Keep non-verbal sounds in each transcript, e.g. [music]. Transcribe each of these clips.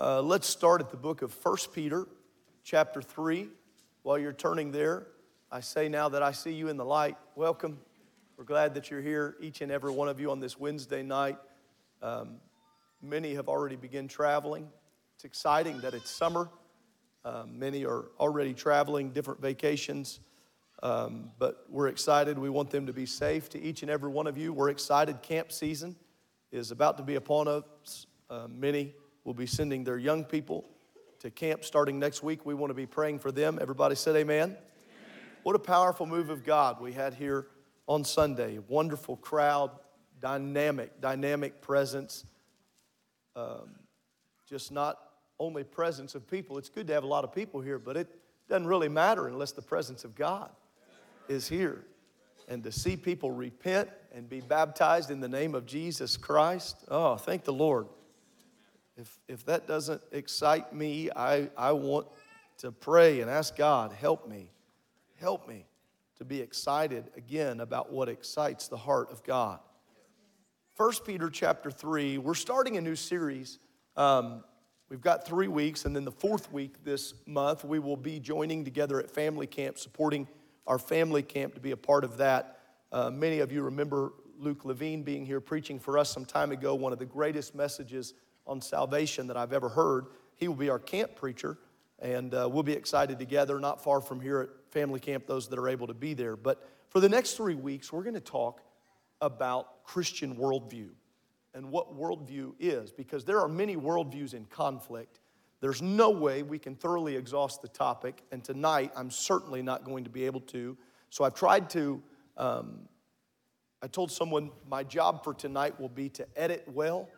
Uh, let's start at the book of 1 Peter, chapter 3. While you're turning there, I say now that I see you in the light, welcome. We're glad that you're here, each and every one of you, on this Wednesday night. Um, many have already begun traveling. It's exciting that it's summer. Um, many are already traveling, different vacations. Um, but we're excited. We want them to be safe to each and every one of you. We're excited. Camp season is about to be upon us. Uh, many will be sending their young people to camp starting next week. We want to be praying for them. Everybody said amen. amen. What a powerful move of God we had here on Sunday. Wonderful crowd, dynamic, dynamic presence. Um, just not only presence of people. It's good to have a lot of people here, but it doesn't really matter unless the presence of God is here. And to see people repent and be baptized in the name of Jesus Christ, oh, thank the Lord. If, if that doesn't excite me, I, I want to pray and ask God, help me, help me to be excited again about what excites the heart of God. 1 Peter chapter 3, we're starting a new series. Um, we've got three weeks, and then the fourth week this month, we will be joining together at family camp, supporting our family camp to be a part of that. Uh, many of you remember Luke Levine being here preaching for us some time ago, one of the greatest messages on salvation that I've ever heard. He will be our camp preacher, and uh, we'll be excited together, not far from here at family camp, those that are able to be there. But for the next three weeks, we're going to talk about Christian worldview and what worldview is, because there are many worldviews in conflict. There's no way we can thoroughly exhaust the topic, and tonight I'm certainly not going to be able to. So I've tried to, um, I told someone my job for tonight will be to edit well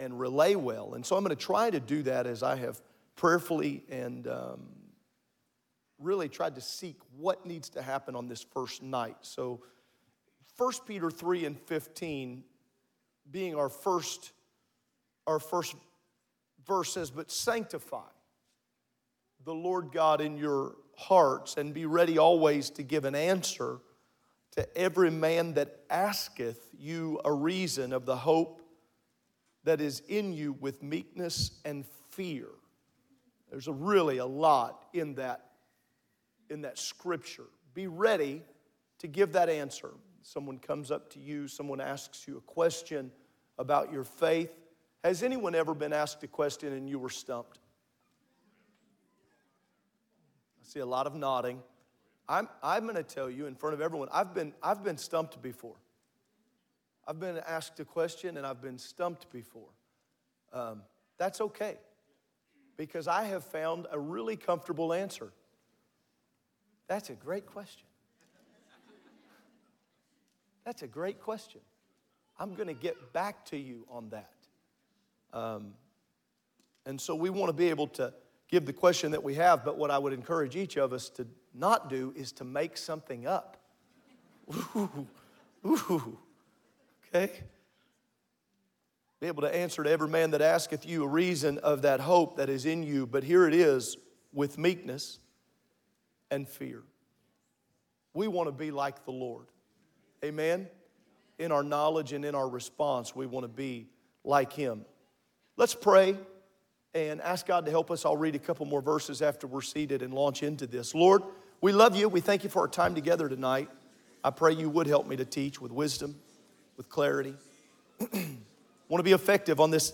and relay well. And so I'm going to try to do that as I have prayerfully and um, really tried to seek what needs to happen on this first night. So 1 Peter 3 and 15 being our first our first verse says but sanctify the Lord God in your hearts and be ready always to give an answer to every man that asketh you a reason of the hope that is in you with meekness and fear. There's a really a lot in that in that scripture. Be ready to give that answer. Someone comes up to you, someone asks you a question about your faith. Has anyone ever been asked a question and you were stumped? I see a lot of nodding. I'm, I'm going to tell you in front of everyone, I've been, I've been stumped before. I've been asked a question and I've been stumped before. Um, that's okay because I have found a really comfortable answer. That's a great question. That's a great question. I'm going to get back to you on that. Um, and so we want to be able to give the question that we have, but what I would encourage each of us to not do is to make something up. Ooh, ooh okay? Be able to answer to every man that asketh you a reason of that hope that is in you. But here it is with meekness and fear. We want to be like the Lord. Amen? In our knowledge and in our response, we want to be like Him. Let's pray and ask God to help us. I'll read a couple more verses after we're seated and launch into this. Lord, we love you. We thank you for our time together tonight. I pray you would help me to teach with wisdom with clarity. [clears throat] want to be effective on this,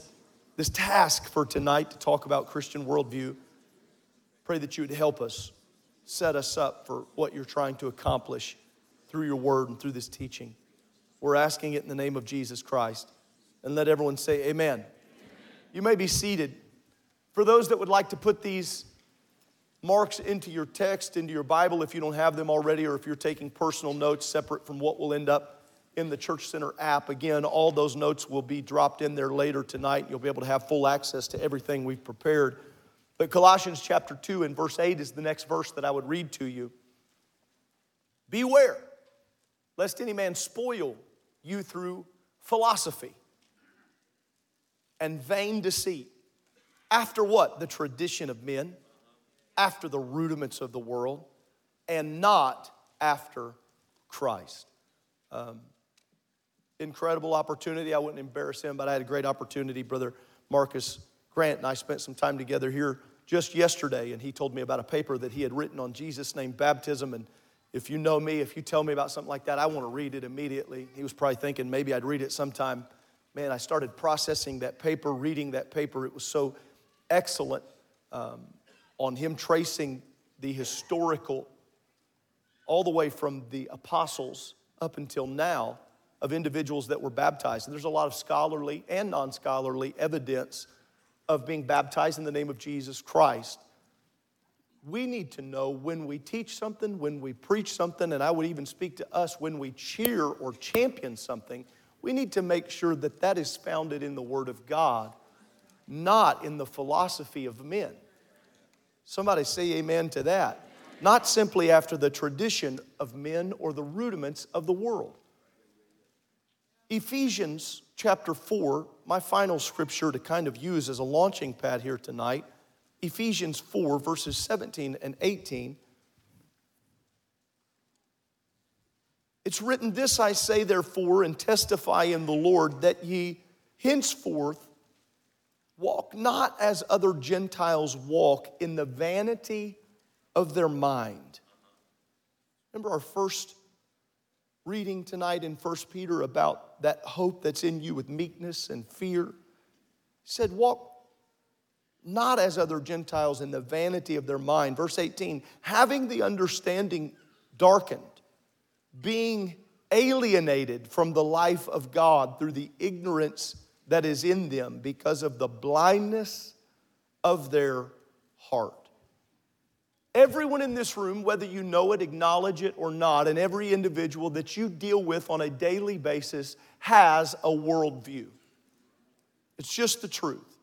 this task for tonight to talk about Christian worldview. Pray that you would help us, set us up for what you're trying to accomplish through your word and through this teaching. We're asking it in the name of Jesus Christ. And let everyone say, Amen. Amen. You may be seated. For those that would like to put these marks into your text, into your Bible, if you don't have them already, or if you're taking personal notes separate from what will end up in the Church Center app. Again, all those notes will be dropped in there later tonight. You'll be able to have full access to everything we've prepared. But Colossians chapter 2 and verse 8 is the next verse that I would read to you. Beware, lest any man spoil you through philosophy and vain deceit. After what? The tradition of men, after the rudiments of the world, and not after Christ. Um, incredible opportunity. I wouldn't embarrass him, but I had a great opportunity. Brother Marcus Grant and I spent some time together here just yesterday, and he told me about a paper that he had written on Jesus' name baptism. And if you know me, if you tell me about something like that, I want to read it immediately. He was probably thinking maybe I'd read it sometime. Man, I started processing that paper, reading that paper. It was so excellent um, on him tracing the historical, all the way from the apostles up until now, of individuals that were baptized. And there's a lot of scholarly and non scholarly evidence of being baptized in the name of Jesus Christ. We need to know when we teach something, when we preach something, and I would even speak to us when we cheer or champion something, we need to make sure that that is founded in the Word of God, not in the philosophy of men. Somebody say amen to that. Not simply after the tradition of men or the rudiments of the world. Ephesians chapter 4, my final scripture to kind of use as a launching pad here tonight, Ephesians 4, verses 17 and 18. It's written, This I say, therefore, and testify in the Lord, that ye henceforth walk not as other Gentiles walk in the vanity of their mind. Remember our first reading tonight in 1 Peter about that hope that's in you with meekness and fear. He said, Walk not as other Gentiles in the vanity of their mind. Verse 18, having the understanding darkened, being alienated from the life of God through the ignorance that is in them because of the blindness of their heart. Everyone in this room, whether you know it, acknowledge it, or not, and every individual that you deal with on a daily basis has a worldview. It's just the truth.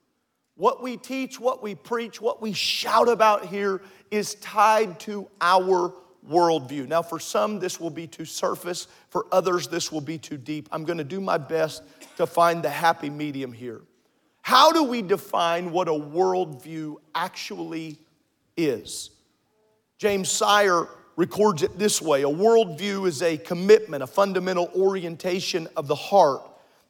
What we teach, what we preach, what we shout about here is tied to our worldview. Now, for some, this will be too surface. For others, this will be too deep. I'm going to do my best to find the happy medium here. How do we define what a worldview actually is? James Sire records it this way a worldview is a commitment, a fundamental orientation of the heart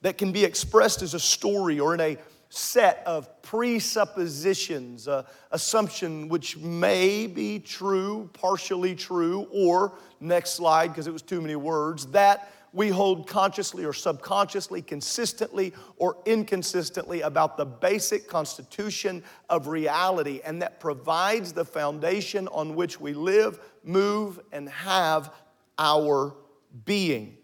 that can be expressed as a story or in a set of presuppositions, uh, assumption which may be true, partially true, or next slide because it was too many words, that we hold consciously or subconsciously, consistently or inconsistently about the basic constitution of reality, and that provides the foundation on which we live, move, and have our being.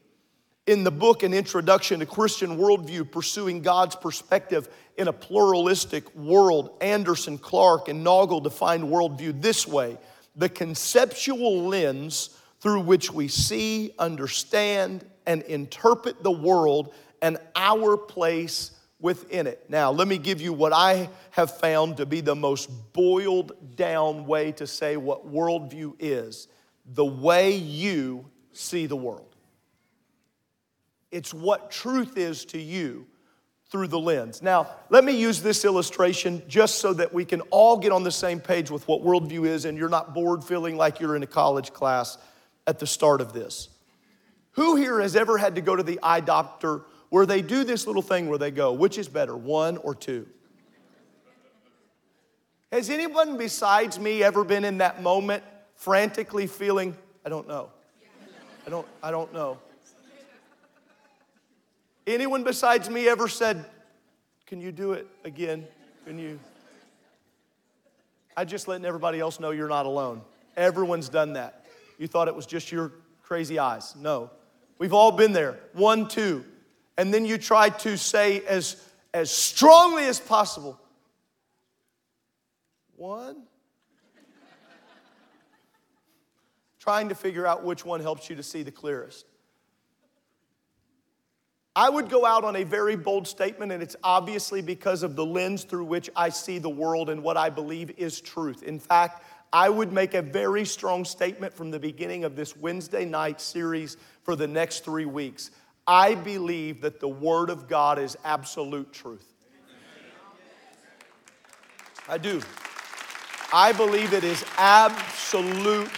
In the book, An Introduction to Christian Worldview Pursuing God's Perspective in a Pluralistic World, Anderson, Clark, and Naugle defined worldview this way the conceptual lens through which we see, understand, and interpret the world and our place within it. Now, let me give you what I have found to be the most boiled down way to say what worldview is the way you see the world. It's what truth is to you through the lens. Now, let me use this illustration just so that we can all get on the same page with what worldview is and you're not bored feeling like you're in a college class at the start of this. Who here has ever had to go to the eye doctor where they do this little thing where they go, which is better, one or two? Has anyone besides me ever been in that moment frantically feeling, I don't know. I don't, I don't know. Anyone besides me ever said, Can you do it again? Can you? I just letting everybody else know you're not alone. Everyone's done that. You thought it was just your crazy eyes. No. We've all been there. One, two. And then you try to say as, as strongly as possible, one. [laughs] Trying to figure out which one helps you to see the clearest. I would go out on a very bold statement, and it's obviously because of the lens through which I see the world and what I believe is truth. In fact, I would make a very strong statement from the beginning of this Wednesday night series for the next three weeks. I believe that the Word of God is absolute truth. I do. I believe it is absolute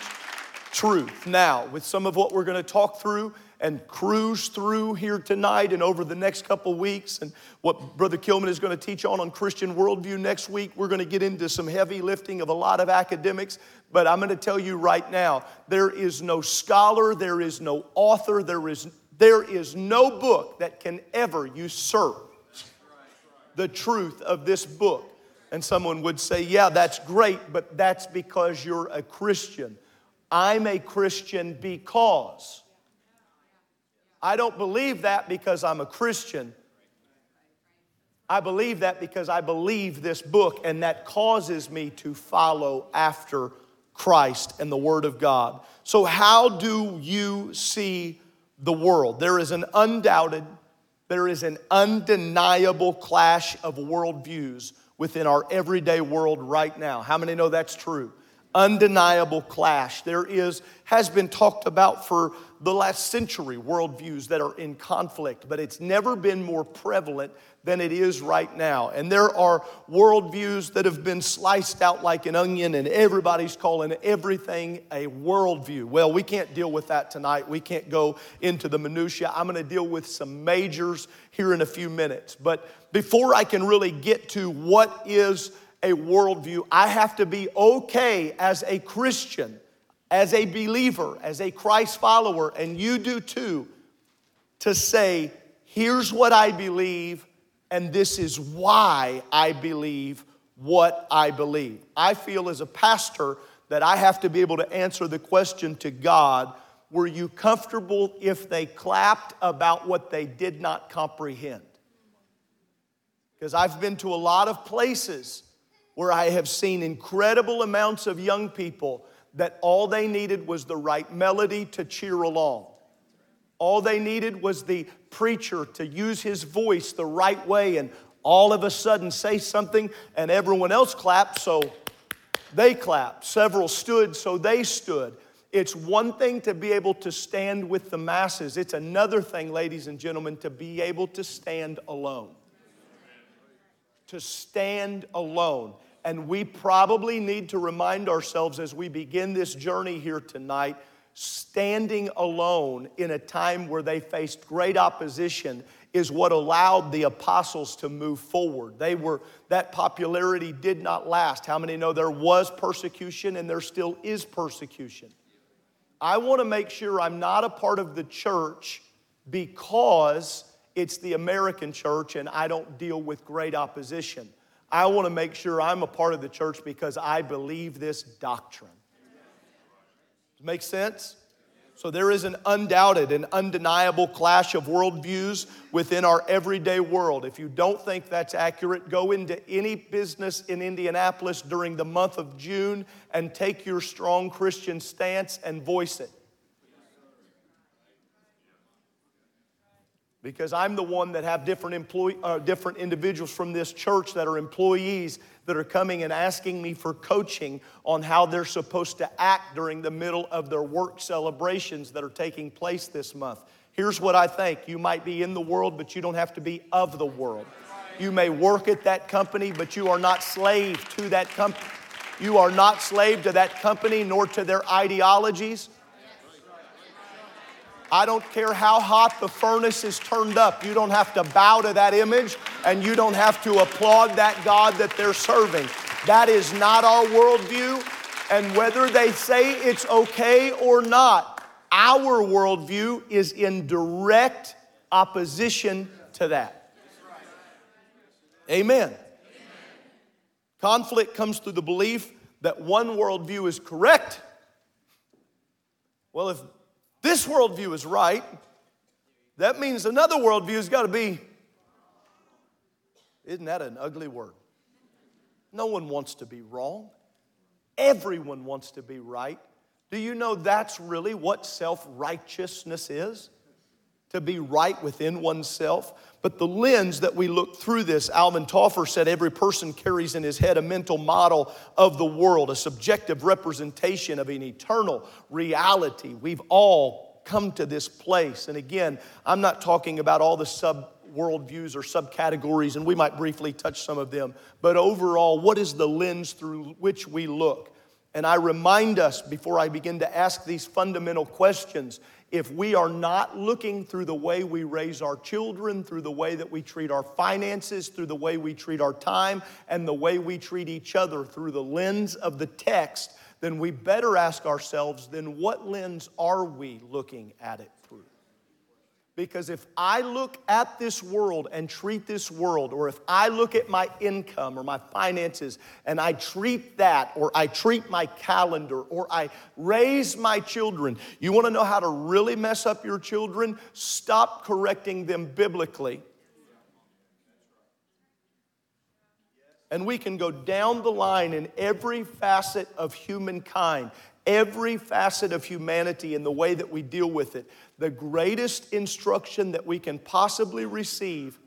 truth. Now, with some of what we're going to talk through and cruise through here tonight and over the next couple weeks, and what Brother Kilman is going to teach on on Christian worldview next week, we're going to get into some heavy lifting of a lot of academics. But I'm going to tell you right now there is no scholar, there is no author, there is, there is no book that can ever usurp the truth of this book. And someone would say, Yeah, that's great, but that's because you're a Christian. I'm a Christian because. I don't believe that because I'm a Christian. I believe that because I believe this book, and that causes me to follow after Christ and the Word of God. So, how do you see the world? There is an undoubted, there is an undeniable clash of worldviews within our everyday world right now. How many know that's true? Undeniable clash. There is, has been talked about for the last century, worldviews that are in conflict, but it's never been more prevalent than it is right now. And there are worldviews that have been sliced out like an onion, and everybody's calling everything a worldview. Well, we can't deal with that tonight. We can't go into the minutiae. I'm going to deal with some majors here in a few minutes. But before I can really get to what is a worldview, I have to be okay as a Christian, as a believer, as a Christ follower, and you do too, to say, here's what I believe and this is why I believe what I believe. I feel as a pastor that I have to be able to answer the question to God were you comfortable if they clapped about what they did not comprehend? Because I've been to a lot of places where I have seen incredible amounts of young people that all they needed was the right melody to cheer along. All they needed was the preacher to use his voice the right way and all of a sudden say something, and everyone else clapped, so they clapped. Several stood, so they stood. It's one thing to be able to stand with the masses, it's another thing, ladies and gentlemen, to be able to stand alone. To stand alone. And we probably need to remind ourselves as we begin this journey here tonight standing alone in a time where they faced great opposition is what allowed the apostles to move forward. They were that popularity did not last. How many know there was persecution and there still is persecution? I want to make sure I'm not a part of the church because it's the American church and I don't deal with great opposition. I want to make sure I'm a part of the church because I believe this doctrine. Make sense? So there is an undoubted and undeniable clash of worldviews within our everyday world. If you don't think that's accurate, go into any business in Indianapolis during the month of June and take your strong Christian stance and voice it. Because I'm the one that have different employee, uh, different individuals from this church that are employees that are coming and asking me for coaching on how they're supposed to act during the middle of their work celebrations that are taking place this month. Here's what I think you might be in the world, but you don't have to be of the world. You may work at that company, but you are not slave to that company. You are not slave to that company nor to their ideologies. I don't care how hot the furnace is turned up. You don't have to bow to that image and you don't have to applaud that God that they're serving. That is not our worldview. And whether they say it's okay or not, our worldview is in direct opposition to that. Amen. Conflict comes through the belief that one worldview is correct. Well, if this worldview is right, that means another worldview has got to be. Isn't that an ugly word? No one wants to be wrong. Everyone wants to be right. Do you know that's really what self righteousness is? To be right within oneself. But the lens that we look through this, Alvin Toffler said every person carries in his head a mental model of the world, a subjective representation of an eternal reality. We've all come to this place. And again, I'm not talking about all the sub worldviews or subcategories, and we might briefly touch some of them. But overall, what is the lens through which we look? And I remind us before I begin to ask these fundamental questions if we are not looking through the way we raise our children, through the way that we treat our finances, through the way we treat our time, and the way we treat each other through the lens of the text, then we better ask ourselves then what lens are we looking at it? Because if I look at this world and treat this world, or if I look at my income or my finances and I treat that, or I treat my calendar, or I raise my children, you wanna know how to really mess up your children? Stop correcting them biblically. And we can go down the line in every facet of humankind every facet of humanity and the way that we deal with it. The greatest instruction that we can possibly receive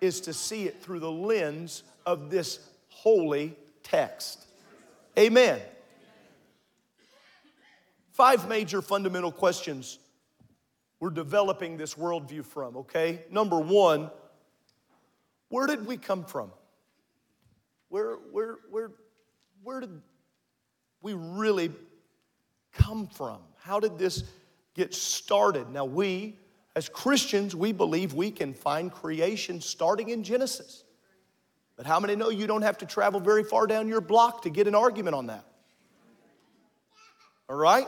is to see it through the lens of this holy text. Amen. Five major fundamental questions we're developing this worldview from, okay? Number one, where did we come from? Where, where, where, where did we really come from? How did this get started? Now, we, as Christians, we believe we can find creation starting in Genesis. But how many know you don't have to travel very far down your block to get an argument on that? All right?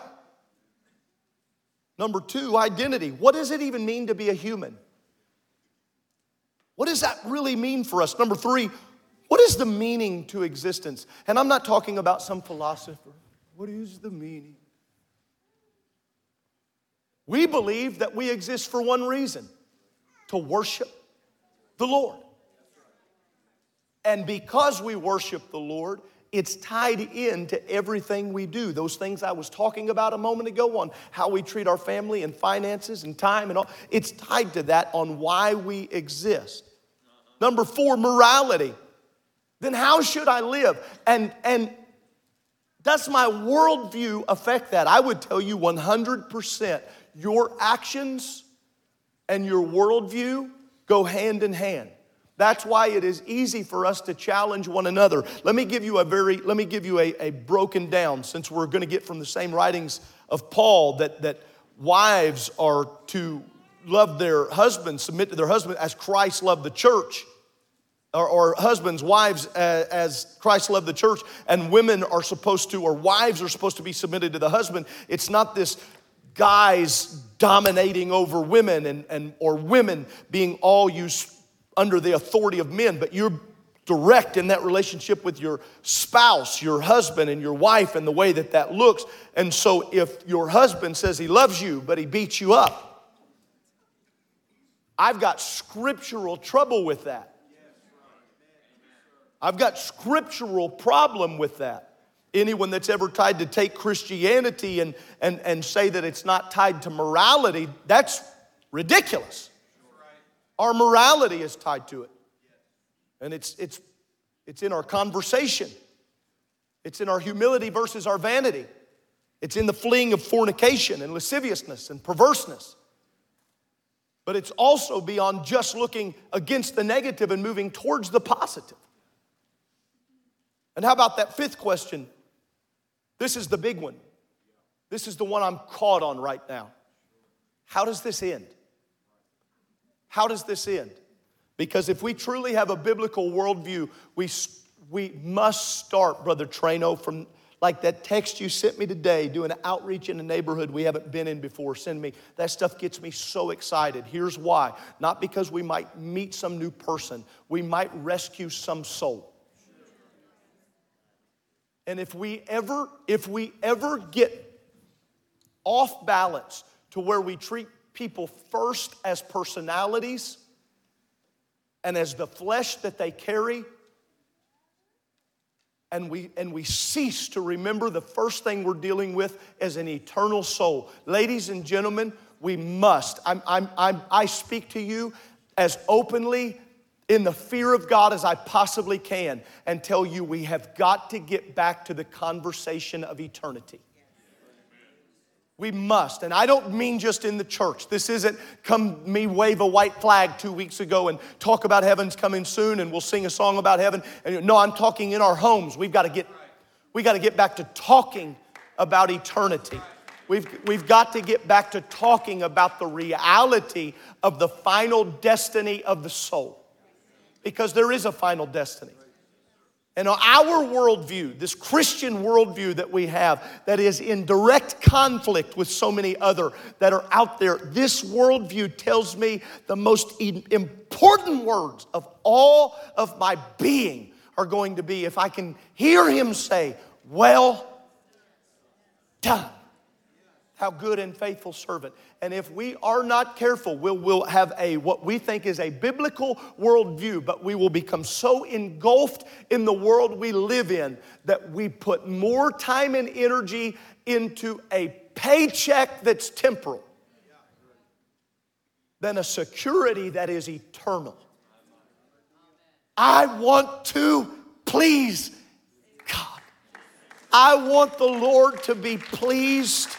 Number two, identity. What does it even mean to be a human? What does that really mean for us? Number three, what is the meaning to existence? And I'm not talking about some philosopher. What is the meaning? We believe that we exist for one reason to worship the Lord. And because we worship the Lord, it's tied into everything we do. Those things I was talking about a moment ago on how we treat our family and finances and time and all, it's tied to that on why we exist. Number four, morality then how should I live? And, and does my worldview affect that? I would tell you 100% your actions and your worldview go hand in hand. That's why it is easy for us to challenge one another. Let me give you a very, let me give you a, a broken down, since we're going to get from the same writings of Paul that, that wives are to love their husbands, submit to their husband as Christ loved the church or, or husbands, wives, uh, as Christ loved the church, and women are supposed to, or wives are supposed to be submitted to the husband. It's not this guys dominating over women and, and or women being all used under the authority of men, but you're direct in that relationship with your spouse, your husband, and your wife, and the way that that looks. And so, if your husband says he loves you, but he beats you up, I've got scriptural trouble with that. I've got scriptural problem with that. Anyone that's ever tried to take Christianity and, and, and say that it's not tied to morality, that's ridiculous. Our morality is tied to it. And it's, it's, it's in our conversation. It's in our humility versus our vanity. It's in the fleeing of fornication and lasciviousness and perverseness. But it's also beyond just looking against the negative and moving towards the positive. And how about that fifth question? This is the big one. This is the one I'm caught on right now. How does this end? How does this end? Because if we truly have a biblical worldview, we, we must start, Brother Trano, from like that text you sent me today, doing an outreach in a neighborhood we haven't been in before. Send me. That stuff gets me so excited. Here's why. Not because we might meet some new person, we might rescue some soul. And if we ever, if we ever get off balance to where we treat people first as personalities and as the flesh that they carry, and we, and we cease to remember the first thing we're dealing with as an eternal soul. Ladies and gentlemen, We must. I'm, I'm, I'm, I speak to you as openly in the fear of God as I possibly can and tell you we have got to get back to the conversation of eternity. We must. And I don't mean just in the church. This isn't come me wave a white flag two weeks ago and talk about heaven's coming soon and we'll sing a song about heaven. And no, I'm talking in our homes. We've got to get we got to get back to talking about eternity. We've, we've got to get back to talking about the reality of the final destiny of the soul. Because there is a final destiny. And our worldview, this Christian worldview that we have, that is in direct conflict with so many other that are out there, this worldview tells me the most important words of all of my being are going to be if I can hear him say, Well done how good and faithful servant. And if we are not careful, we'll, we'll have a what we think is a biblical worldview, but we will become so engulfed in the world we live in that we put more time and energy into a paycheck that's temporal than a security that is eternal. I want to please God. I want the Lord to be pleased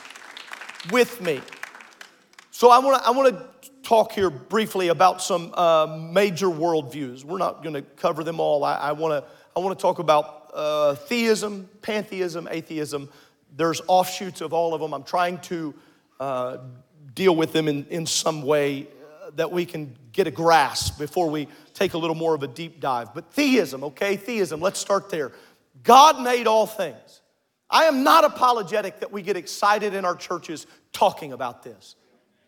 with me. So I want to I want to talk here briefly about some uh, major worldviews. We're not going to cover them all. I want to I want to talk about uh, theism, pantheism, atheism. There's offshoots of all of them. I'm trying to uh, deal with them in, in some way uh, that we can get a grasp before we take a little more of a deep dive. But theism, okay, theism, let's start there. God made all things. I am not apologetic that we get excited in our churches talking about this.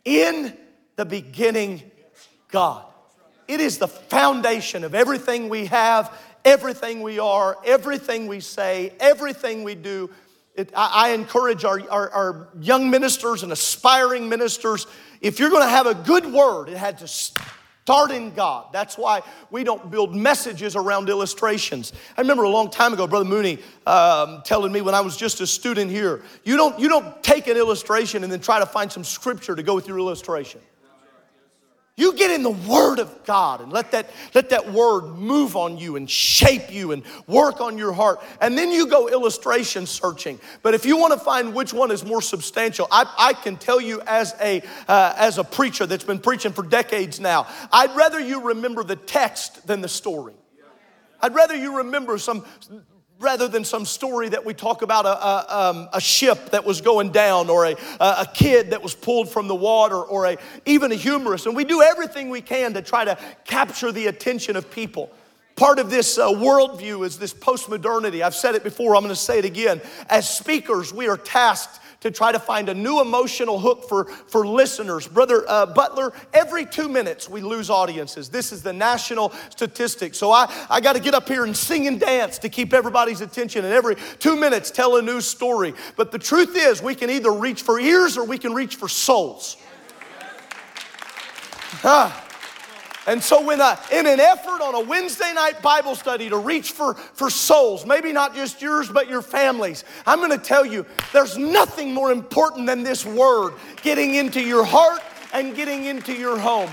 In the beginning, God. It is the foundation of everything we have, everything we are, everything we say, everything we do. It, I, I, encourage our, our, our young ministers and aspiring ministers if you're going to have a good word, it had to Start in God. That's why we don't build messages around illustrations. I remember a long time ago, Brother Mooney um, telling me when I was just a student here, you don't, you don't take an illustration and then try to find some scripture to go with your illustration. You get in the Word of God and let that, let that Word move on you and shape you and work on your heart. And then you go illustration searching. But if you want to find which one is more substantial, I, I can tell you as a, uh, as a preacher that's been preaching for decades now, I'd rather you remember the text than the story. I'd rather you remember some rather than some story that we talk about a, a, um, a ship that was going down or a, a kid that was pulled from the water or a, even a humorist. And we do everything we can to try to capture the attention of people. Part of this uh, worldview is this postmodernity. I've said it before, I'm going to say it again. As speakers, we are tasked to try to find a new emotional hook for, for listeners. Brother uh, Butler, every two minutes we lose audiences. This is the national statistic. So I, I got to get up here and sing and dance to keep everybody's attention, and every two minutes tell a new story. But the truth is, we can either reach for ears or we can reach for souls. Huh. And so, when in an effort on a Wednesday night Bible study to reach for, for souls, maybe not just yours, but your families, I'm going to tell you there's nothing more important than this word getting into your heart and getting into your home.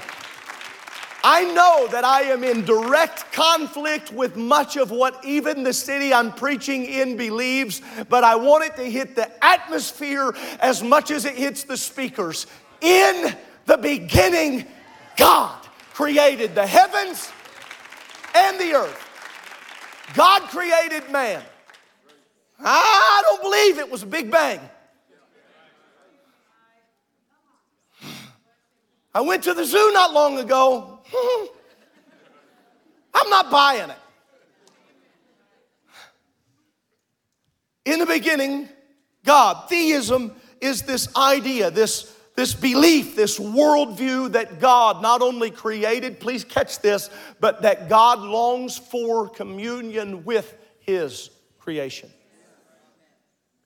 I know that I am in direct conflict with much of what even the city I'm preaching in believes, but I want it to hit the atmosphere as much as it hits the speakers. In the beginning, God created the heavens and the earth. God created man. I don't believe it was a big bang. I went to the zoo not long ago. [laughs] I'm not buying it. In the beginning, God, theism is this idea, this this belief, this worldview that God not only created, please catch this, but that God longs for communion with His creation.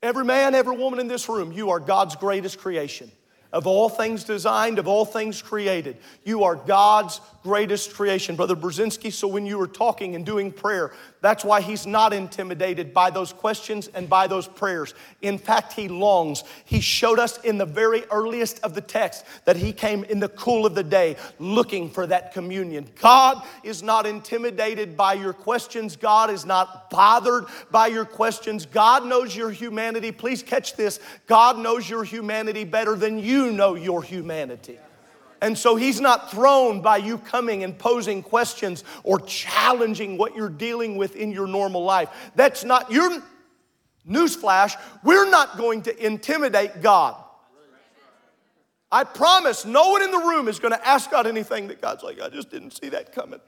Every man, every woman in this room, you are God's greatest creation. Of all things designed, of all things created, you are God's greatest creation. Brother Brzezinski, so when you were talking and doing prayer, that's why he's not intimidated by those questions and by those prayers. In fact, he longs. He showed us in the very earliest of the text that he came in the cool of the day looking for that communion. God is not intimidated by your questions, God is not bothered by your questions. God knows your humanity. Please catch this God knows your humanity better than you know your humanity. And so he's not thrown by you coming and posing questions or challenging what you're dealing with in your normal life. That's not your newsflash. We're not going to intimidate God. I promise no one in the room is going to ask God anything that God's like, I just didn't see that coming.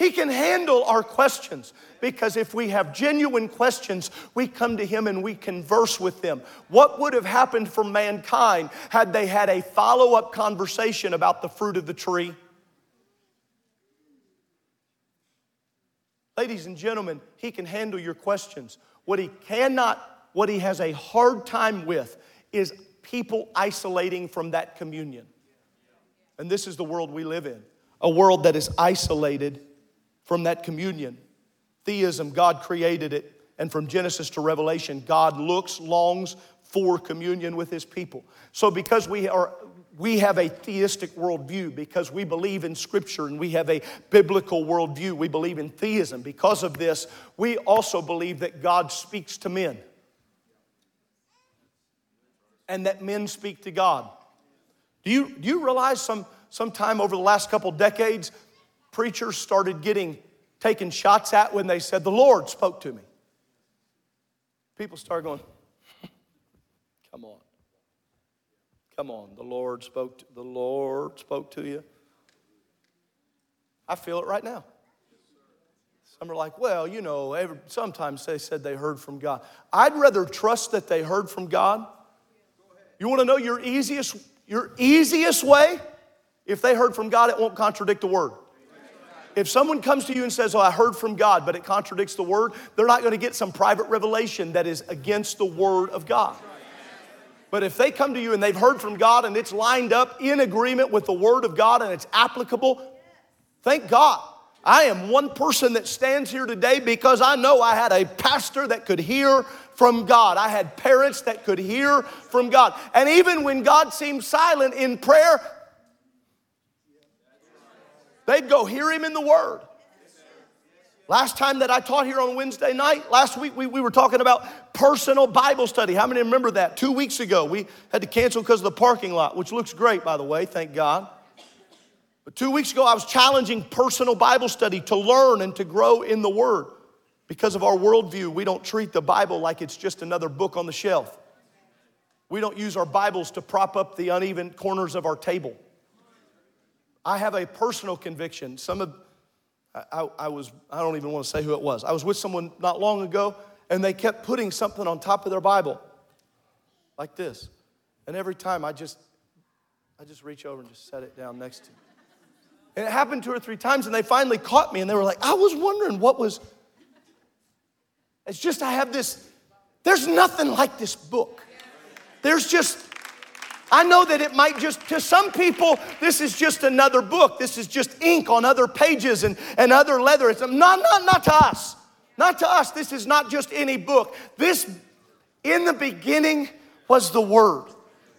He can handle our questions because if we have genuine questions, we come to Him and we converse with them. What would have happened for mankind had they had a follow up conversation about the fruit of the tree? Ladies and gentlemen, He can handle your questions. What He cannot, what He has a hard time with is people isolating from that communion. And this is the world we live in a world that is isolated from that communion. Theism, God created it. And from Genesis to Revelation, God looks, longs for communion with his people. So, because we are we have a theistic worldview because we believe in Scripture and we have a biblical worldview. We believe in theism. Because of this, we also believe that God speaks to men and that men speak to God. Do you, do you realize some sometime over the last couple decades, preachers started getting taken shots at when they said, The Lord spoke to me. People started going, [laughs] Come on. Come on. The Lord spoke to, the Lord spoke to you. I feel it right now. Some are like, well, you know, every, sometimes they said they heard from God. I'd rather trust that they heard from God. You want to know your easiest, your easiest way? If they heard from God, it won't contradict the word. If someone comes to you and says, Oh, I heard from God, but it contradicts the word, they're not going to get some private revelation that is against the word of God. But if they come to you and they've heard from God and it's lined up in agreement with the word of God and it's applicable, thank God. I am one person that stands here today because I know I had a pastor that could hear from God. I had parents that could hear from God. And even when God seemed silent in prayer, They'd go hear him in the Word. Last time that I taught here on Wednesday night, last week we, we were talking about personal Bible study. How many remember that? Two weeks ago, we had to cancel because of the parking lot, which looks great, by the way, thank God. But two weeks ago, I was challenging personal Bible study to learn and to grow in the Word. Because of our worldview, we don't treat the Bible like it's just another book on the shelf. We don't use our Bibles to prop up the uneven corners of our table. I have a personal conviction. Some of, I, I, was, I don't even want to say who it was. I was with someone not long ago, and they kept putting something on top of their Bible, like this. And every time I just, I just reach over and just set it down next to. Me. And it happened two or three times, and they finally caught me, and they were like, I was wondering what was. It's just I have this. There's nothing like this book. There's just I know that it might just, to some people, this is just another book. This is just ink on other pages and, and other leather. It's not, not, not to us. Not to us. This is not just any book. This, in the beginning, was the Word.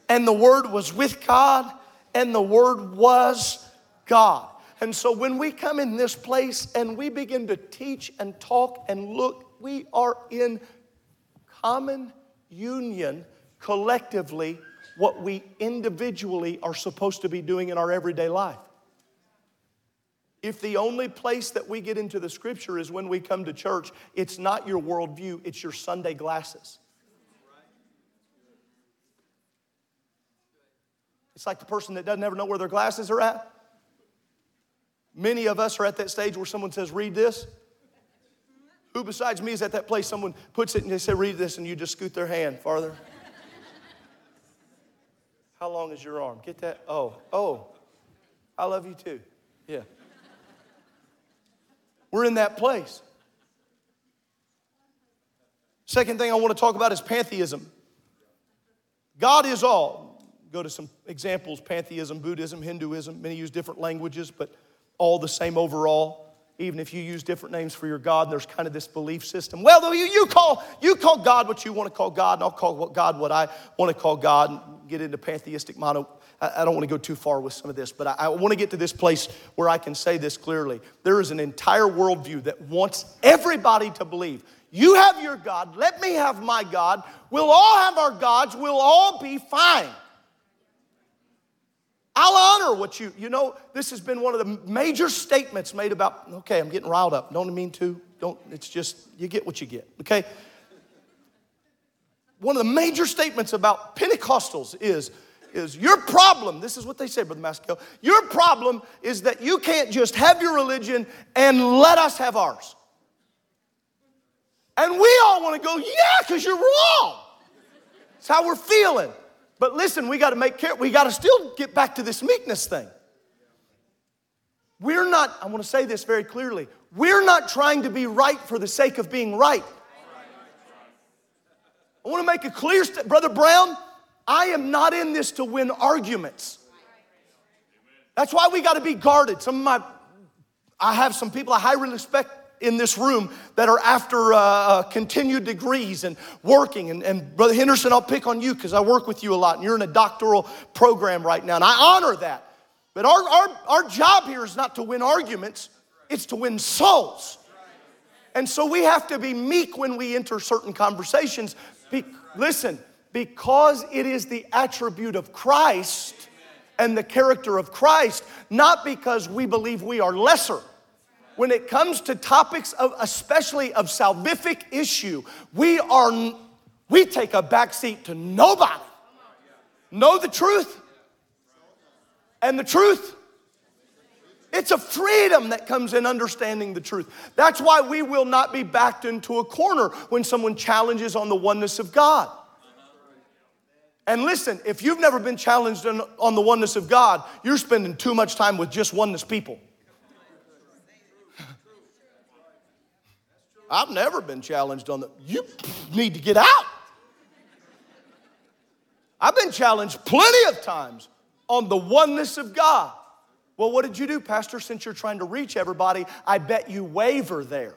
And the Word was with God, and the Word was God. And so when we come in this place and we begin to teach and talk and look, we are in common union collectively what we individually are supposed to be doing in our everyday life. If the only place that we get into the scripture is when we come to church, it's not your worldview, it's your Sunday glasses. It's like the person that doesn't ever know where their glasses are at. Many of us are at that stage where someone says, Read this. Who besides me is at that place? Someone puts it and they say, Read this, and you just scoot their hand farther. How long is your arm? Get that? Oh, oh, I love you too. Yeah. We're in that place. Second thing I want to talk about is pantheism. God is all. go to some examples pantheism, Buddhism, Hinduism. Many use different languages, but all the same overall. Even if you use different names for your God, and there's kind of this belief system. Well, you, you, call, you call God what you want to call God, and I'll call God what I want to call God, and get into pantheistic mono. I, don't want to go too far with some of this, but I want to get to this place where I can say this clearly. There is an entire worldview that wants everybody to believe you have your God, let me have my God. We'll all have our gods, we'll all be fine. I'll honor what you, you know, this has been one of the major statements made about, okay, I'm getting riled up. Don't mean to. Don't, it's just, you get what you get, okay? One of the major statements about Pentecostals is, is your problem, this is what they say, Brother Maskell, your problem is that you can't just have your religion and let us have ours. And we all want to go, yeah, because you're wrong. That's how we're feeling. But listen, we got to make care, we got to still get back to this meekness thing. We're not, I want to say this very clearly, we're not trying to be right for the sake of being right. I want to make a clear step. Brother Brown, I am not in this to win arguments. That's why we got to be guarded. Some of my, I have some people I highly respect in this room that are after uh, uh, continued degrees and working. And, and Brother Henderson, I'll pick on you because I work with you a lot and you're in a doctoral program right now. And I honor that. But our, our, our job here is not to win arguments, it's to win souls. And so we have to be meek when we enter certain conversations. Be, listen, because it is the attribute of Christ and the character of Christ, not because we believe we are lesser when it comes to topics of especially of salvific issue, we are we take a backseat to nobody. Know the truth. And the truth it's a freedom that comes in understanding the truth. That's why we will not be backed into a corner when someone challenges on the oneness of God. And listen, if you've never been challenged on, the oneness of God, you're spending too much time with just oneness people. I've never been challenged on the, you need to get out. I've been challenged plenty of times on the oneness of God. Well, what did you do, Pastor? Since you're trying to reach everybody, I bet you waver there.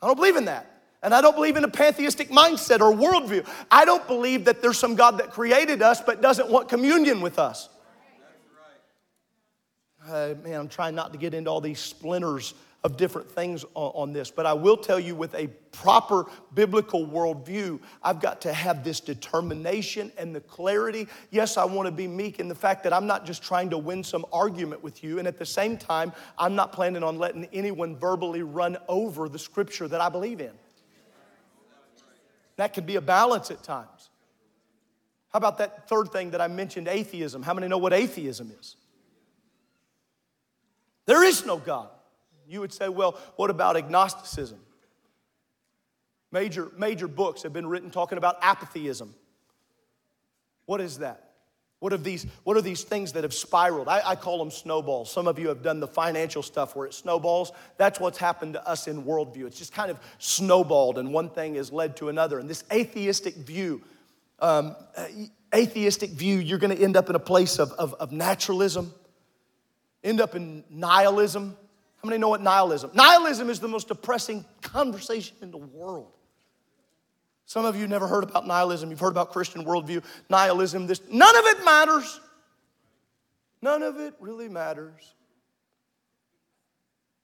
I don't believe in that. And I don't believe in a pantheistic mindset or worldview. I don't believe that there's some God that created us but doesn't want communion with us. Uh, man, I'm trying not to get into all these splinters of different things on, on, this, but I will tell you with a proper biblical worldview, I've got to have this determination and the clarity. Yes, I want to be meek in the fact that I'm not just trying to win some argument with you, and at the same time, I'm not planning on letting anyone verbally run over the scripture that I believe in. That can be a balance at times. How about that third thing that I mentioned, atheism? How many know what atheism is? There is no God. You would say, well, what about agnosticism? Major, major books have been written talking about apatheism. What is that? What are these, what are these things that have spiraled? I, I, call them snowballs. Some of you have done the financial stuff where it snowballs. That's what's happened to us in worldview. It's just kind of snowballed, and one thing has led to another. And this atheistic view, um, atheistic view, you're going to end up in a place of, of, of naturalism, end up in nihilism. How many know what nihilism? Nihilism is the most depressing conversation in the world. Some of you never heard about nihilism. You've heard about Christian worldview. Nihilism, this, none of it matters. None of it really matters.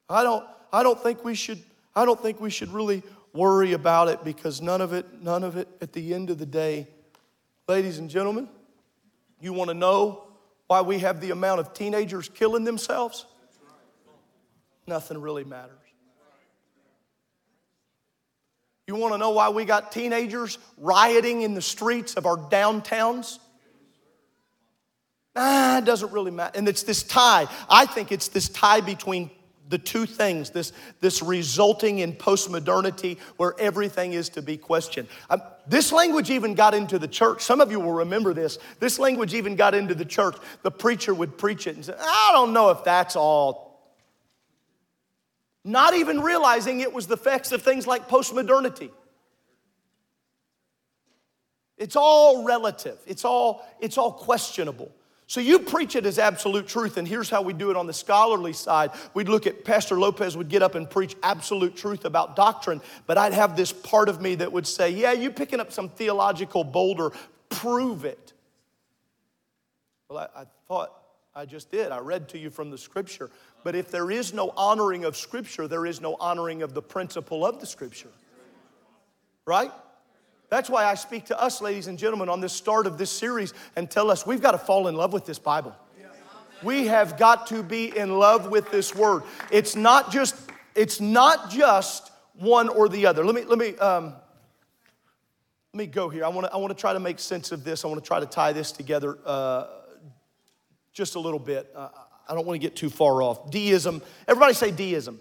I don't, I don't think we should, I don't think we should really worry about it because none of it, none of it at the end of the day, ladies and gentlemen, you want to know why we have the amount of teenagers killing themselves? Nothing really matters. You want to know why we got teenagers rioting in the streets of our downtowns? Ah, it doesn't really matter. And it's this tie. I think it's this tie between the two things this, this resulting in postmodernity where everything is to be questioned. Um, this language even got into the church. Some of you will remember this. This language even got into the church. The preacher would preach it and say, I don't know if that's all not even realizing it was the effects of things like postmodernity. It's all relative. It's all it's all questionable. So you preach it as absolute truth, and here's how we do it on the scholarly side. We'd look at Pastor Lopez would get up and preach absolute truth about doctrine, but I'd have this part of me that would say, "Yeah, you picking up some theological boulder, prove it." Well, I, I thought I just did. I read to you from the scripture. But if there is no honoring of scripture, there is no honoring of the principle of the scripture. Right? That's why I speak to us, ladies and gentlemen, on this start of this series and tell us we've got to fall in love with this Bible. We have got to be in love with this word. It's not just, it's not just one or the other. Let me, let me, um, let me go here. I want to, I want to try to make sense of this. I want to try to tie this together uh, just a little bit. Uh, I don't want to get too far off. Deism. Everybody say deism.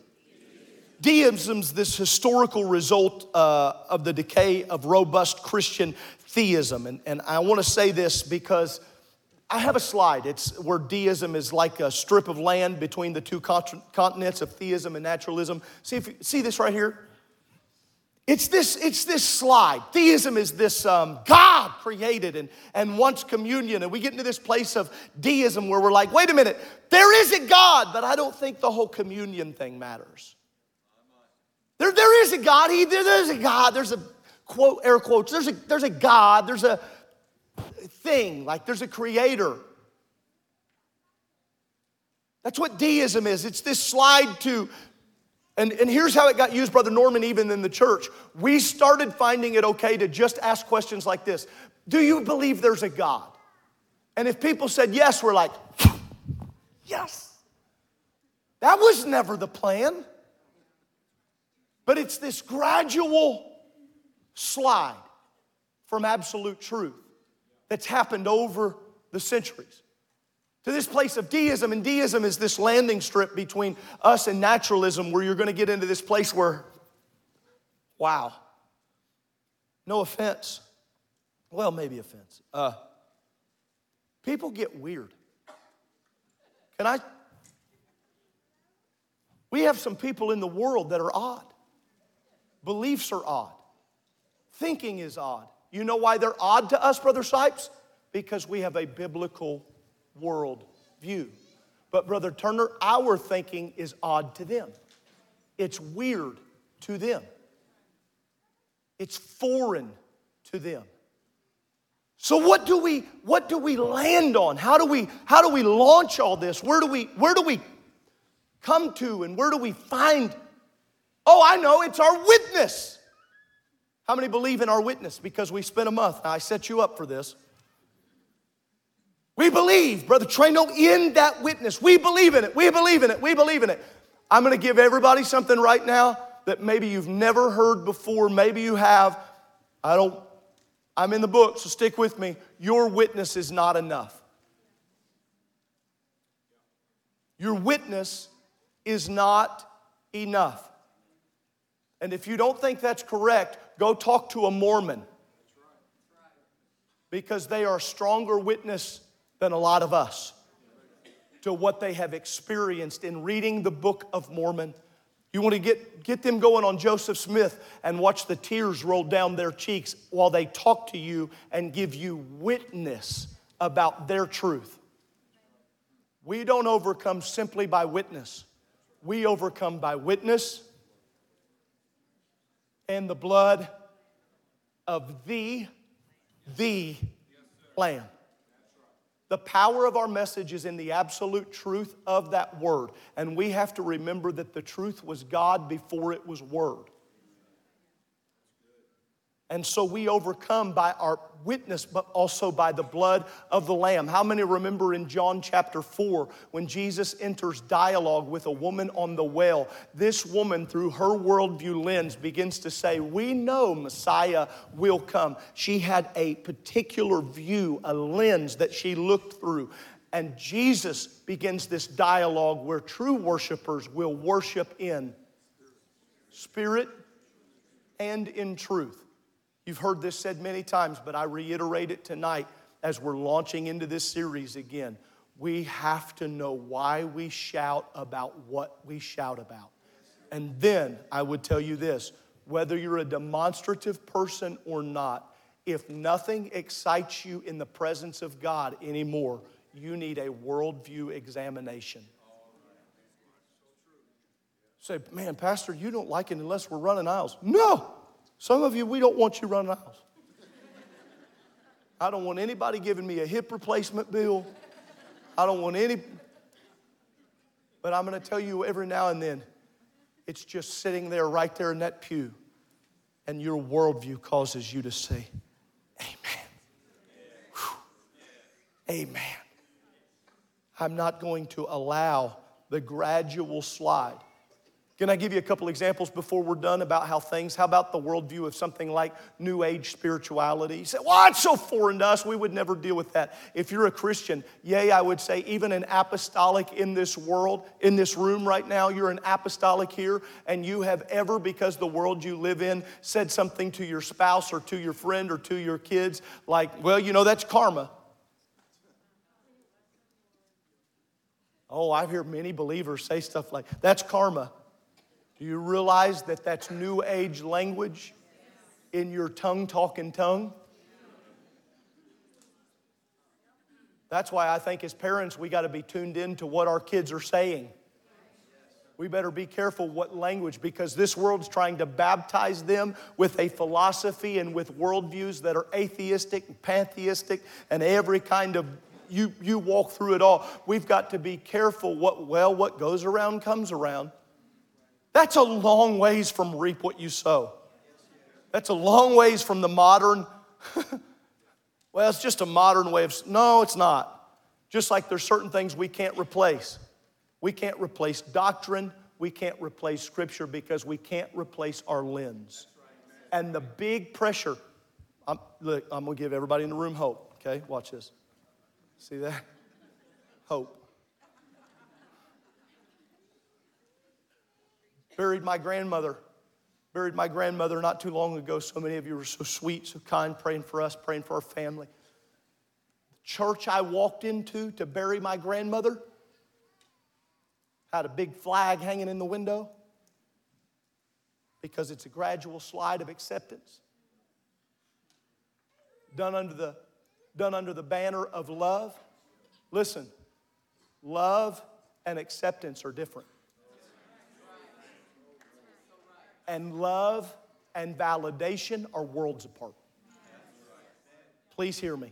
Deism's this historical result uh, of the decay of robust Christian theism. And, and I want to say this because I have a slide. It's where deism is like a strip of land between the two continents of theism and naturalism. See, if you, see this right here? It's this, it's this slide. Theism is this um, God created and, and wants communion. And we get into this place of deism where we're like, wait a minute, there is a God, but I don't think the whole communion thing matters. There, there is a God. He, there, there's a God. There's a quote, air quotes. There's a, there's a God. There's a thing, like there's a creator. That's what deism is. It's this slide to, and, and here's how it got used, Brother Norman, even in the church. We started finding it okay to just ask questions like this Do you believe there's a God? And if people said yes, we're like, Yes. That was never the plan. But it's this gradual slide from absolute truth that's happened over the centuries to this place of deism. And deism is this landing strip between us and naturalism where you're going to get into this place where, wow, no offense. Well, maybe offense. Uh, people get weird. Can I? We have some people in the world that are odd. Beliefs are odd. Thinking is odd. You know why they're odd to us, Brother Sipes? Because we have a biblical world view. But, Brother Turner, our thinking is odd to them. It's weird to them. It's foreign to them. So what do we what do we land on? How do we how do we launch all this? Where do we where do we come to and where do we find Oh, I know, it's our witness. How many believe in our witness? Because we spent a month. I set you up for this. We believe, Brother Trano, in that witness. We believe in it. We believe in it. We believe in it. I'm going to give everybody something right now that maybe you've never heard before. Maybe you have. I don't, I'm in the book, so stick with me. Your witness is not enough. Your witness is not enough. And if you don't think that's correct, go talk to a Mormon. Because they are stronger witness than a lot of us to what they have experienced in reading the Book of Mormon. You want to get, get them going on Joseph Smith and watch the tears roll down their cheeks while they talk to you and give you witness about their truth. We don't overcome simply by witness, we overcome by witness and the blood of the, the Lamb. The power of our message is in the absolute truth of that word. And we have to remember that the truth was God before it was word. And so we overcome by our witness, but also by the blood of the Lamb. How many remember in John chapter 4 when Jesus enters dialogue with a woman on the well? This woman, through her worldview lens, begins to say, We know Messiah will come. She had a particular view, a lens that she looked through. And Jesus begins this dialogue where true worshipers will worship in spirit and in truth. You've heard this said many times, but I reiterate it tonight as we're launching into this series again. We have to know why we shout about what we shout about. And then I would tell you this whether you're a demonstrative person or not, If nothing excites you in the presence of God anymore, you need a worldview examination. Say, man, Pastor, you don't like it unless we're running aisles. No, some of you, we don't want you running aisles. I don't want anybody giving me a hip replacement bill. I don't want any. But I'm going to tell you every now and then, it's just sitting there right there in that pew, and your worldview causes you to say, Amen. Whew. Amen. I'm not going to allow the gradual slide can I give you a couple examples before we're done about how things, how about the worldview of something like New Age spirituality? You say, well, it's so foreign to us, we would never deal with that. If you're a Christian, yea, I would say, even an apostolic in this world, in this room right now, you're an apostolic here, and you have ever, because the world you live in, said something to your spouse or to your friend or to your kids like, well, you know, that's karma. Oh, I hear many believers say stuff like, that's karma. Do you realize that that's new age language in your tongue talking tongue? That's why I think as parents, we got to be tuned in to what our kids are saying. We better be careful what language because this world's trying to baptize them with a philosophy and with worldviews that are atheistic, and pantheistic, and every kind of you, you walk through it all. We've got to be careful what, well, what goes around comes around. That's a long ways from reap what you sow. That's a long ways from the modern, [laughs] well, it's just a modern way of, no, it's not. Just like there's certain things we can't replace. We can't replace doctrine, we can't replace scripture because we can't replace our lens. And the big pressure, I'm, look, I'm gonna give everybody in the room hope, okay? Watch this. See that? Hope. Buried my grandmother. Buried my grandmother not too long ago. So many of you were so sweet, so kind, praying for us, praying for our family. The church I walked into to bury my grandmother had a big flag hanging in the window because it's a gradual slide of acceptance done under the done under the banner of love listen love and acceptance are different and love and validation are worlds apart. Please hear me.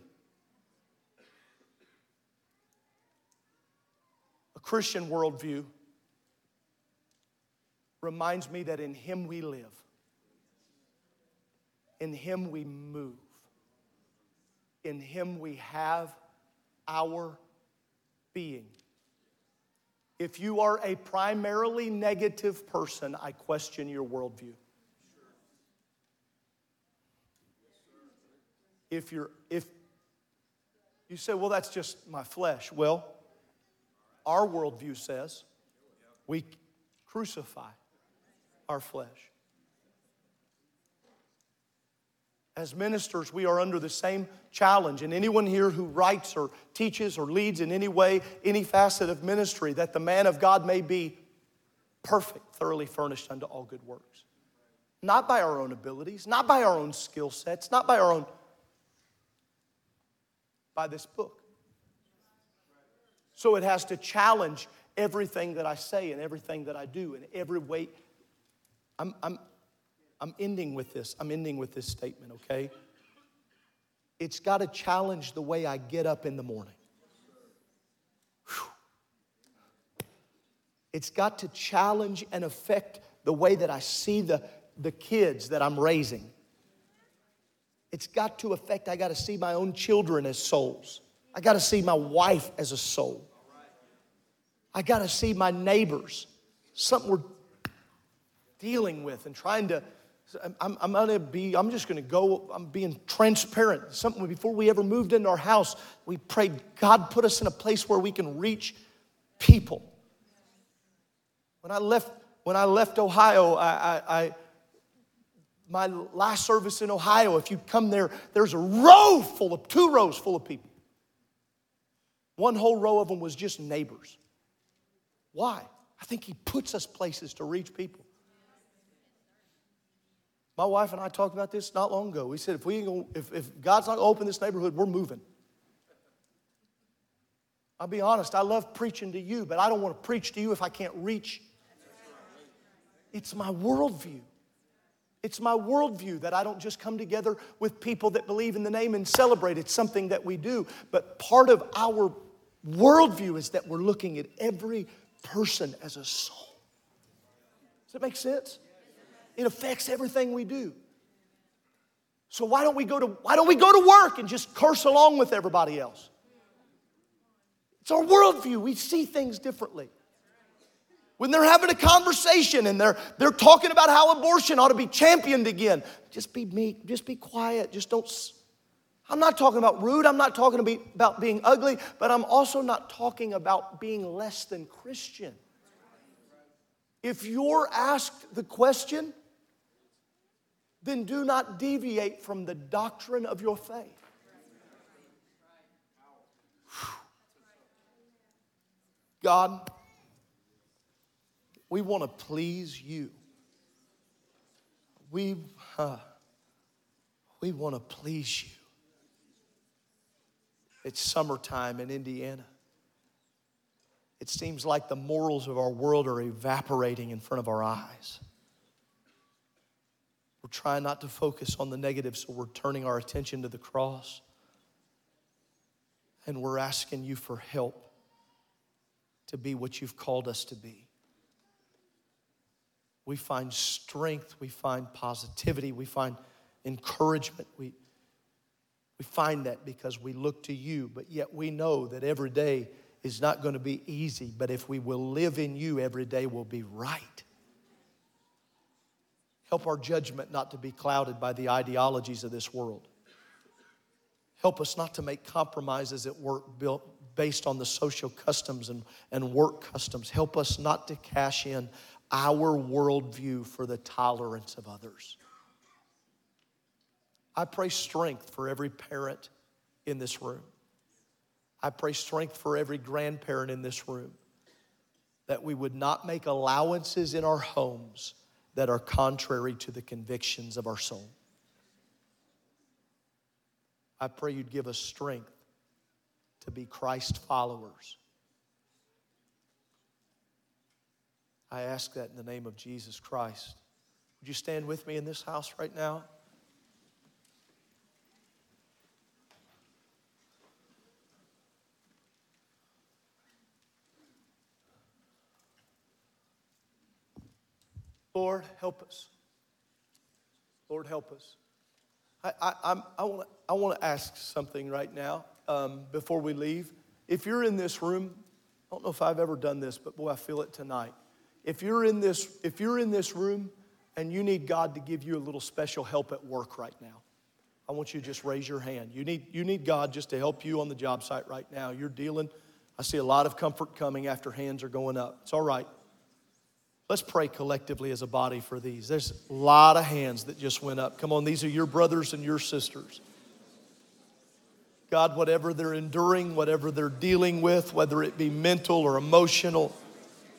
A Christian worldview reminds me that in Him we live, in Him we move, in Him we have our being. If you are a primarily negative person, I question your worldview. If you're, if you say, well, that's just my flesh. Well, our worldview says we crucify our flesh. As ministers, we are under the same challenge. And anyone here who writes or teaches or leads in any way, any facet of ministry, that the man of God may be perfect, thoroughly furnished unto all good works. Not by our own abilities, not by our own skill sets, not by our own, by this book. So it has to challenge everything that I say and everything that I do in every way. I'm, I'm, I'm ending with this. I'm ending with this statement, okay? It's got to challenge the way I get up in the morning. Whew. It's got to challenge and affect the way that I see the, the kids that I'm raising. It's got to affect, I got to see my own children as souls. I got to see my wife as a soul. I got to see my neighbors, something we're dealing with and trying to I'm, I'm gonna be, I'm just gonna go, I'm being transparent. Something before we ever moved into our house, we prayed, God put us in a place where we can reach people. When I left, when I left Ohio, I, I, I my last service in Ohio, if you come there, there's a row full of, two rows full of people. One whole row of them was just neighbors. Why? I think He puts us places to reach people. My wife and I talked about this not long ago. We said if we gonna, if, if God's not open this neighborhood, we're moving. I'll be honest, I love preaching to you, but I don't want to preach to you if I can't reach. It's my worldview. It's my worldview that I don't just come together with people that believe in the name and celebrate. It's something that we do. But part of our worldview is that we're looking at every person as a soul. Does that make sense? It affects everything we do. So why don't we go to why don't we go to work and just curse along with everybody else? It's our worldview. We see things differently. When they're having a conversation and they're, they're talking about how abortion ought to be championed again, just be meek, just be quiet, just don't. I'm not talking about rude, I'm not talking about being ugly, but I'm also not talking about being less than Christian. If you're asked the question, then do not deviate from the doctrine of your faith. God, we want to please you. We, uh, we want to please you. It's summertime in Indiana. It seems like the morals of our world are evaporating in front of our eyes. Trying not to focus on the negative, so we're turning our attention to the cross. And we're asking you for help to be what you've called us to be we find strength, we find positivity, we find encouragement. We, we find that because we look to you, but yet we know that every day is not going to be easy, but if we will live in you, every day will be right. Help our judgment not to be clouded by the ideologies of this world. Help us not to make compromises at work built based on the social customs and, and work customs. Help us not to cash in our worldview for the tolerance of others. I pray strength for every parent in this room. I pray strength for every grandparent in this room that we would not make allowances in our homes that are contrary to the convictions of our soul. I pray you'd give us strength to be Christ followers I ask that in the name of Jesus Christ. Would you stand with me in this house right now? Lord, help us. Lord, help us. I, I, I, want, to, I want to ask something right now um, before we leave. If you're in this room, I don't know if I've ever done this, but boy, I feel it tonight. If you're in this, if you're in this room and you need God to give you a little special help at work right now, I want you to just raise your hand. You need, you need God just to help you on the job site right now. You're dealing, I see a lot of comfort coming after hands are going up. It's all right. Let's pray collectively as a body for these. There's a lot of hands that just went up. Come on, these are your brothers and your sisters. God, whatever they're enduring, whatever they're dealing with, whether it be mental or emotional,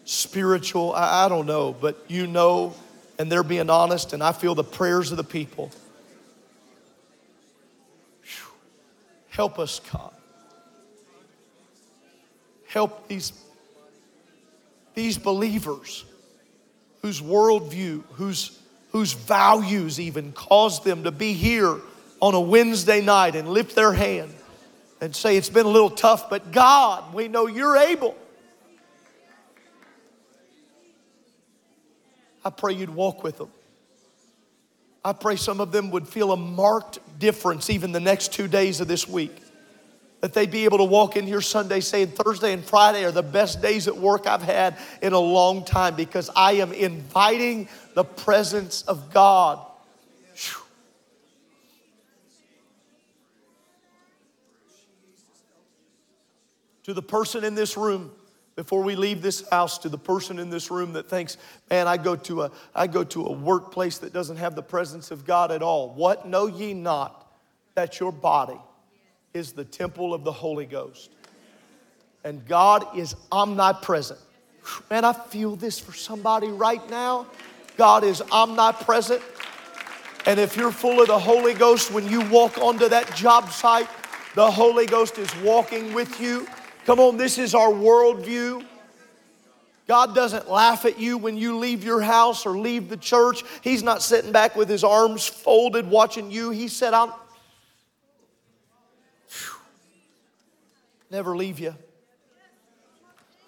spiritual, I, I don't know, but you know, and they're being honest, and I feel the prayers of the people. Whew. Help us, God. Help these, these believers whose worldview, whose, whose values even cause them to be here on a Wednesday night and lift their hand and say, It's been a little tough, but God, we know you're able. I pray you'd walk with them. I pray some of them would feel a marked difference even the next two days of this week. That they'd be able to walk in here Sunday saying Thursday and Friday are the best days at work I've had in a long time because I am inviting the presence of God. Whew. To the person in this room before we leave this house to the person in this room that thinks, man, I go to a, I go to a workplace that doesn't have the presence of God at all. What know ye not that your body is the temple of the Holy Ghost? And God is omnipresent. Man, I feel this for somebody right now. God is omnipresent. And if you're full of the Holy Ghost, when you walk onto that job site, the Holy Ghost is walking with you. Come on, this is our worldview. God doesn't laugh at you when you leave your house or leave the church. He's not sitting back with his arms folded watching you. He said, I'll never leave you,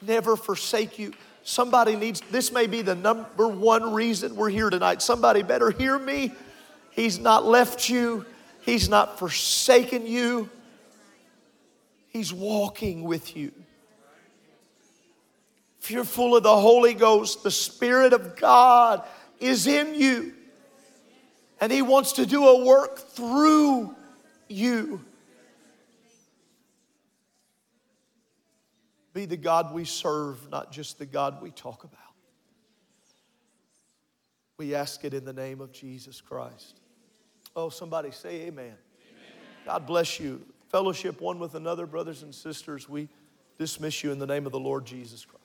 never forsake you. Somebody needs, this may be the number one reason we're here tonight. Somebody better hear me. He's not left you, He's not forsaken you, He's walking with you. If you're full of the Holy Ghost, the Spirit of God is in you. And He wants to do a work through you. Be the God we serve, not just the God we talk about. We ask it in the name of Jesus Christ. Oh, somebody say amen. amen. God bless you. Fellowship one with another, brothers and sisters. We dismiss you in the name of the Lord Jesus Christ.